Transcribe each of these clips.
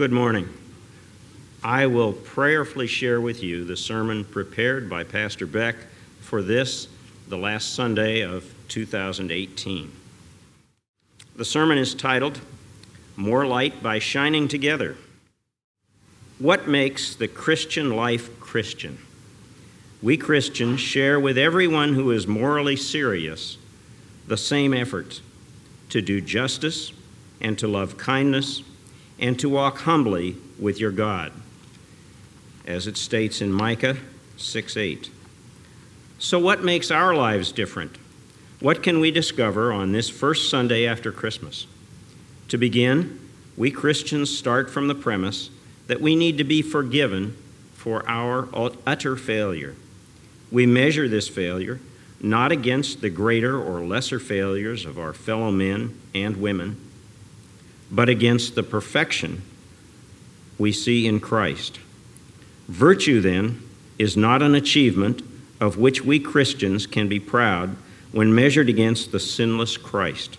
Good morning. I will prayerfully share with you the sermon prepared by Pastor Beck for this, the last Sunday of 2018. The sermon is titled More Light by Shining Together. What makes the Christian life Christian? We Christians share with everyone who is morally serious the same efforts to do justice and to love kindness and to walk humbly with your God, as it states in Micah 6 8. So, what makes our lives different? What can we discover on this first Sunday after Christmas? To begin, we Christians start from the premise that we need to be forgiven for our utter failure. We measure this failure not against the greater or lesser failures of our fellow men and women but against the perfection we see in Christ. Virtue, then, is not an achievement of which we Christians can be proud when measured against the sinless Christ.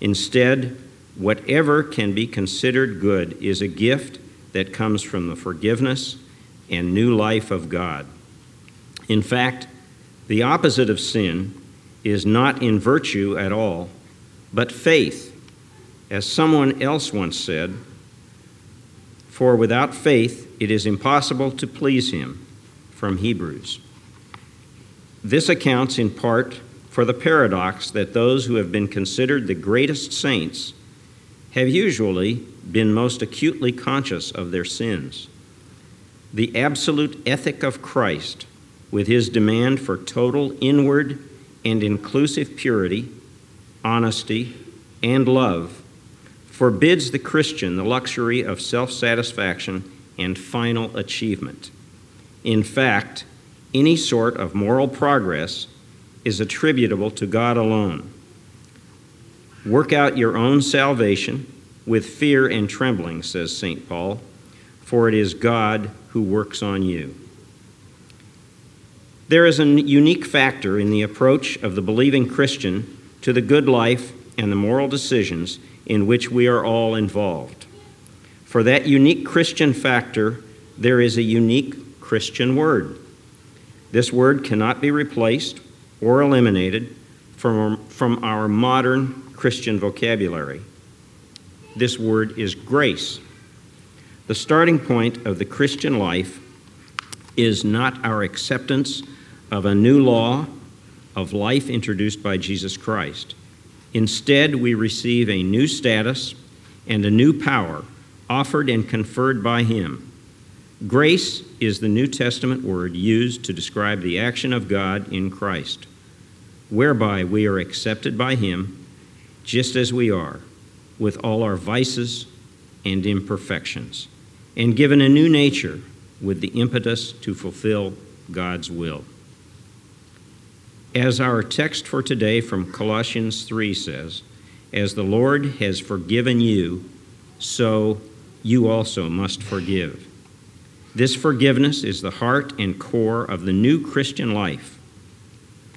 Instead, whatever can be considered good is a gift that comes from the forgiveness and new life of God. In fact, the opposite of sin is not in virtue at all, but faith as someone else once said, For without faith it is impossible to please him, from Hebrews. This accounts in part for the paradox that those who have been considered the greatest saints have usually been most acutely conscious of their sins. The absolute ethic of Christ, with his demand for total inward and inclusive purity, honesty, and love, forbids the Christian the luxury of self satisfaction and final achievement. In fact, any sort of moral progress is attributable to God alone. Work out your own salvation with fear and trembling, says St. Paul, for it is God who works on you. There is a unique factor in the approach of the believing Christian to the good life and the moral decisions in which we are all involved. For that unique Christian factor, there is a unique Christian word. This word cannot be replaced or eliminated from, from our modern Christian vocabulary. This word is grace. The starting point of the Christian life is not our acceptance of a new law of life introduced by Jesus Christ. Instead, we receive a new status and a new power offered and conferred by Him. Grace is the New Testament word used to describe the action of God in Christ, whereby we are accepted by Him just as we are, with all our vices and imperfections, and given a new nature with the impetus to fulfill God's will. As our text for today from Colossians 3 says, As the Lord has forgiven you, so you also must forgive. This forgiveness is the heart and core of the new Christian life.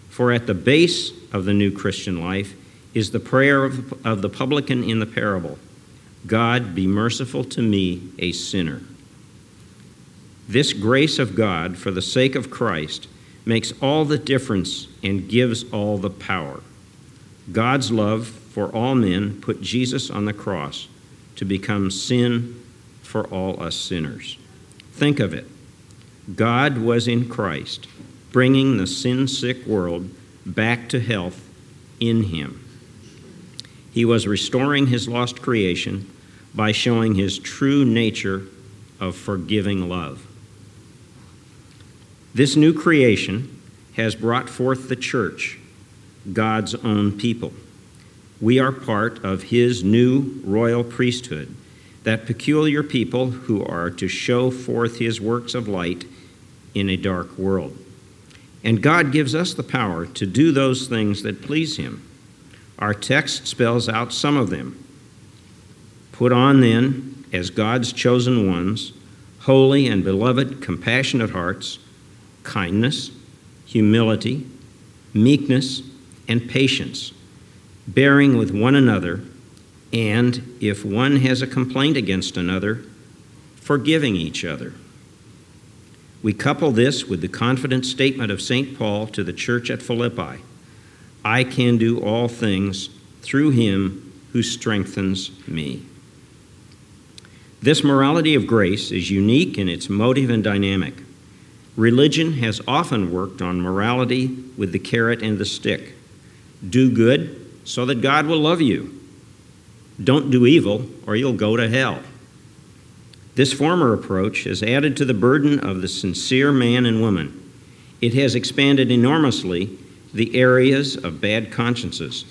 For at the base of the new Christian life is the prayer of, of the publican in the parable God, be merciful to me, a sinner. This grace of God, for the sake of Christ, makes all the difference and gives all the power. God's love for all men put Jesus on the cross to become sin for all us sinners. Think of it. God was in Christ, bringing the sin sick world back to health in Him. He was restoring His lost creation by showing His true nature of forgiving love. This new creation has brought forth the church, God's own people. We are part of His new royal priesthood, that peculiar people who are to show forth His works of light in a dark world. And God gives us the power to do those things that please Him. Our text spells out some of them. Put on then, as God's chosen ones, holy and beloved, compassionate hearts kindness, humility, meekness, and patience, bearing with one another, and if one has a complaint against another, forgiving each other. We couple this with the confident statement of St. Paul to the church at Philippi I can do all things through him who strengthens me. This morality of grace is unique in its motive and dynamic. Religion has often worked on morality with the carrot and the stick. Do good so that God will love you. Don't do evil or you'll go to hell. This former approach has added to the burden of the sincere man and woman. It has expanded enormously the areas of bad consciences.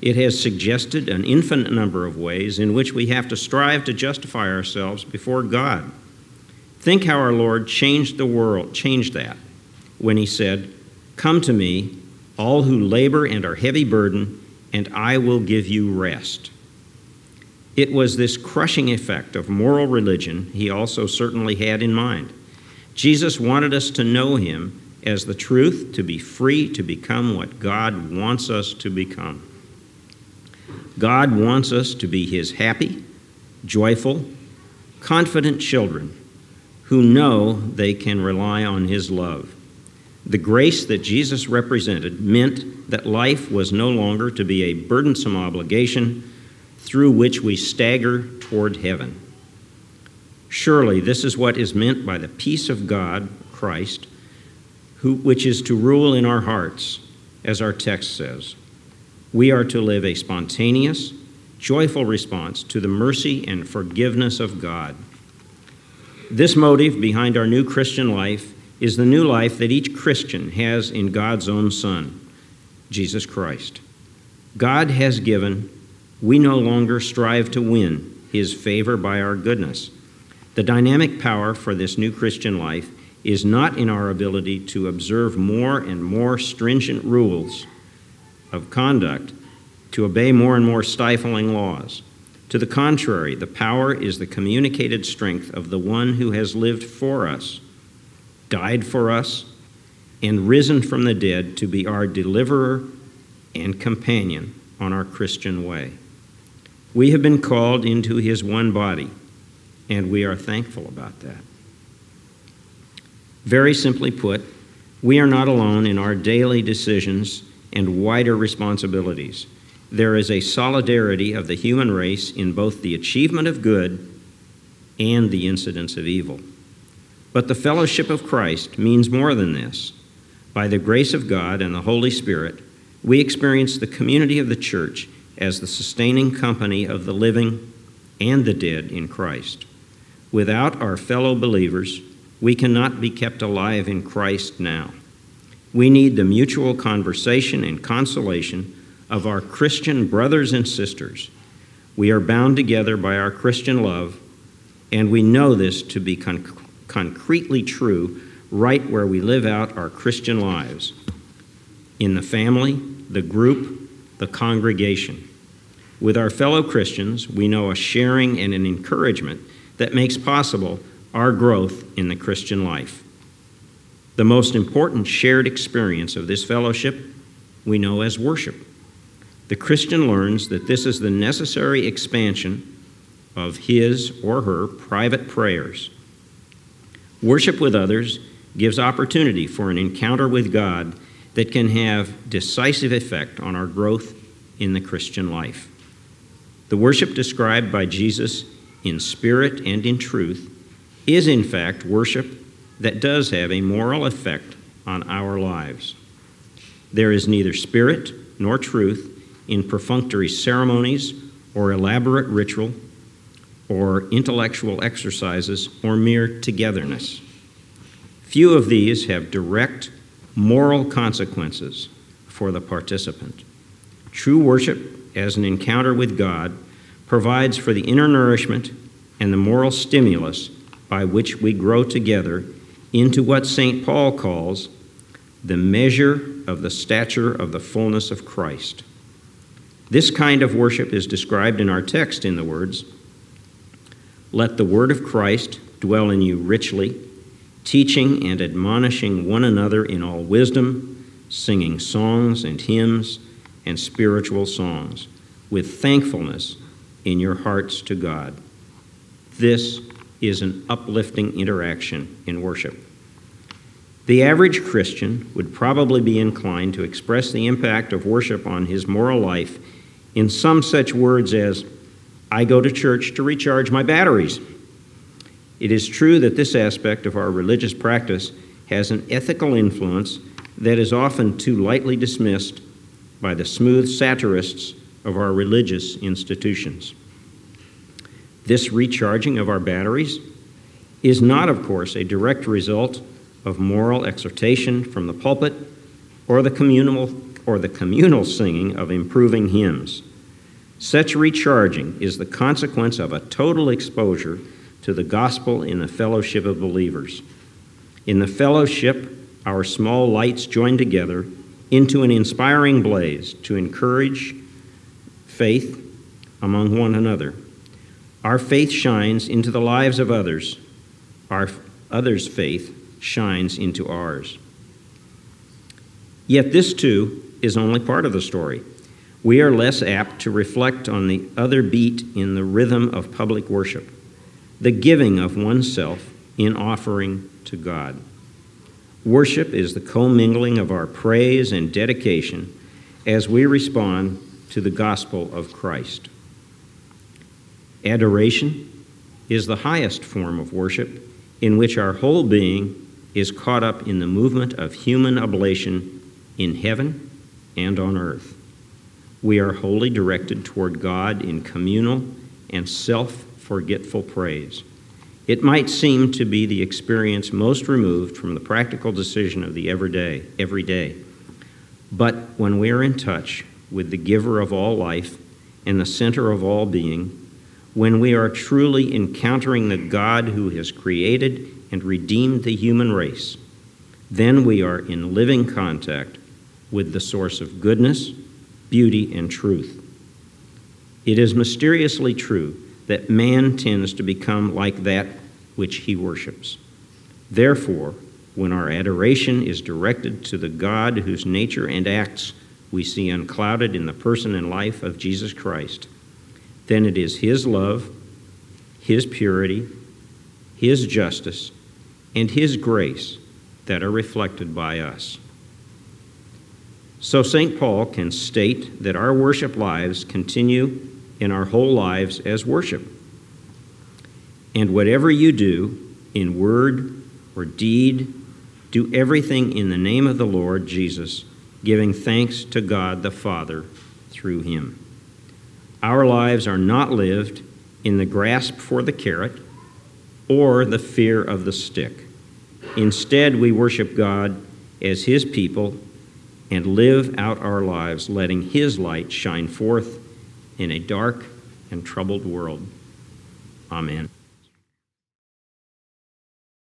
It has suggested an infinite number of ways in which we have to strive to justify ourselves before God. Think how our Lord changed the world, changed that when he said, "Come to me, all who labor and are heavy burdened, and I will give you rest." It was this crushing effect of moral religion he also certainly had in mind. Jesus wanted us to know him as the truth, to be free to become what God wants us to become. God wants us to be his happy, joyful, confident children who know they can rely on his love. The grace that Jesus represented meant that life was no longer to be a burdensome obligation through which we stagger toward heaven. Surely this is what is meant by the peace of God, Christ, who, which is to rule in our hearts, as our text says. We are to live a spontaneous, joyful response to the mercy and forgiveness of God. This motive behind our new Christian life is the new life that each Christian has in God's own Son, Jesus Christ. God has given we no longer strive to win his favor by our goodness. The dynamic power for this new Christian life is not in our ability to observe more and more stringent rules of conduct, to obey more and more stifling laws. To the contrary, the power is the communicated strength of the one who has lived for us, died for us, and risen from the dead to be our deliverer and companion on our Christian way. We have been called into his one body, and we are thankful about that. Very simply put, we are not alone in our daily decisions and wider responsibilities. There is a solidarity of the human race in both the achievement of good and the incidence of evil. But the fellowship of Christ means more than this. By the grace of God and the Holy Spirit, we experience the community of the church as the sustaining company of the living and the dead in Christ. Without our fellow believers, we cannot be kept alive in Christ now. We need the mutual conversation and consolation of our Christian brothers and sisters. We are bound together by our Christian love, and we know this to be con- concretely true right where we live out our Christian lives in the family, the group, the congregation. With our fellow Christians, we know a sharing and an encouragement that makes possible our growth in the Christian life. The most important shared experience of this fellowship we know as worship. The Christian learns that this is the necessary expansion of his or her private prayers. Worship with others gives opportunity for an encounter with God that can have decisive effect on our growth in the Christian life. The worship described by Jesus in spirit and in truth is, in fact, worship that does have a moral effect on our lives. There is neither spirit nor truth in perfunctory ceremonies or elaborate ritual or intellectual exercises or mere togetherness. Few of these have direct moral consequences for the participant. True worship, as an encounter with God, provides for the inner nourishment and the moral stimulus by which we grow together into what St. Paul calls the measure of the stature of the fullness of Christ. This kind of worship is described in our text in the words Let the word of Christ dwell in you richly teaching and admonishing one another in all wisdom, singing songs and hymns and spiritual songs, with thankfulness in your hearts to God. This is an uplifting interaction in worship. The average Christian would probably be inclined to express the impact of worship on his moral life in some such words as, I go to church to recharge my batteries. It is true that this aspect of our religious practice has an ethical influence that is often too lightly dismissed by the smooth satirists of our religious institutions. This recharging of our batteries is not, of course, a direct result of moral exhortation from the pulpit or the communal or the communal singing of improving hymns. Such recharging is the consequence of a total exposure to the gospel in the fellowship of believers. In the fellowship, our small lights join together into an inspiring blaze to encourage faith among one another. Our faith shines into the lives of others. Our others' faith shines into ours. Yet this too is only part of the story. We are less apt to reflect on the other beat in the rhythm of public worship, the giving of oneself in offering to God. Worship is the commingling of our praise and dedication as we respond to the gospel of Christ. Adoration is the highest form of worship in which our whole being is caught up in the movement of human oblation in heaven and on earth. We are wholly directed toward God in communal and self forgetful praise. It might seem to be the experience most removed from the practical decision of the everyday, every day. But when we are in touch with the giver of all life and the center of all being, when we are truly encountering the God who has created and redeemed the human race, then we are in living contact with the source of goodness, beauty, and truth. It is mysteriously true that man tends to become like that which he worships. Therefore, when our adoration is directed to the God whose nature and acts we see unclouded in the person and life of Jesus Christ, then it is His love, His purity, His justice, and His grace that are reflected by us. So, St. Paul can state that our worship lives continue in our whole lives as worship. And whatever you do, in word or deed, do everything in the name of the Lord Jesus, giving thanks to God the Father through him. Our lives are not lived in the grasp for the carrot or the fear of the stick. Instead, we worship God as His people and live out our lives letting His light shine forth in a dark and troubled world. Amen.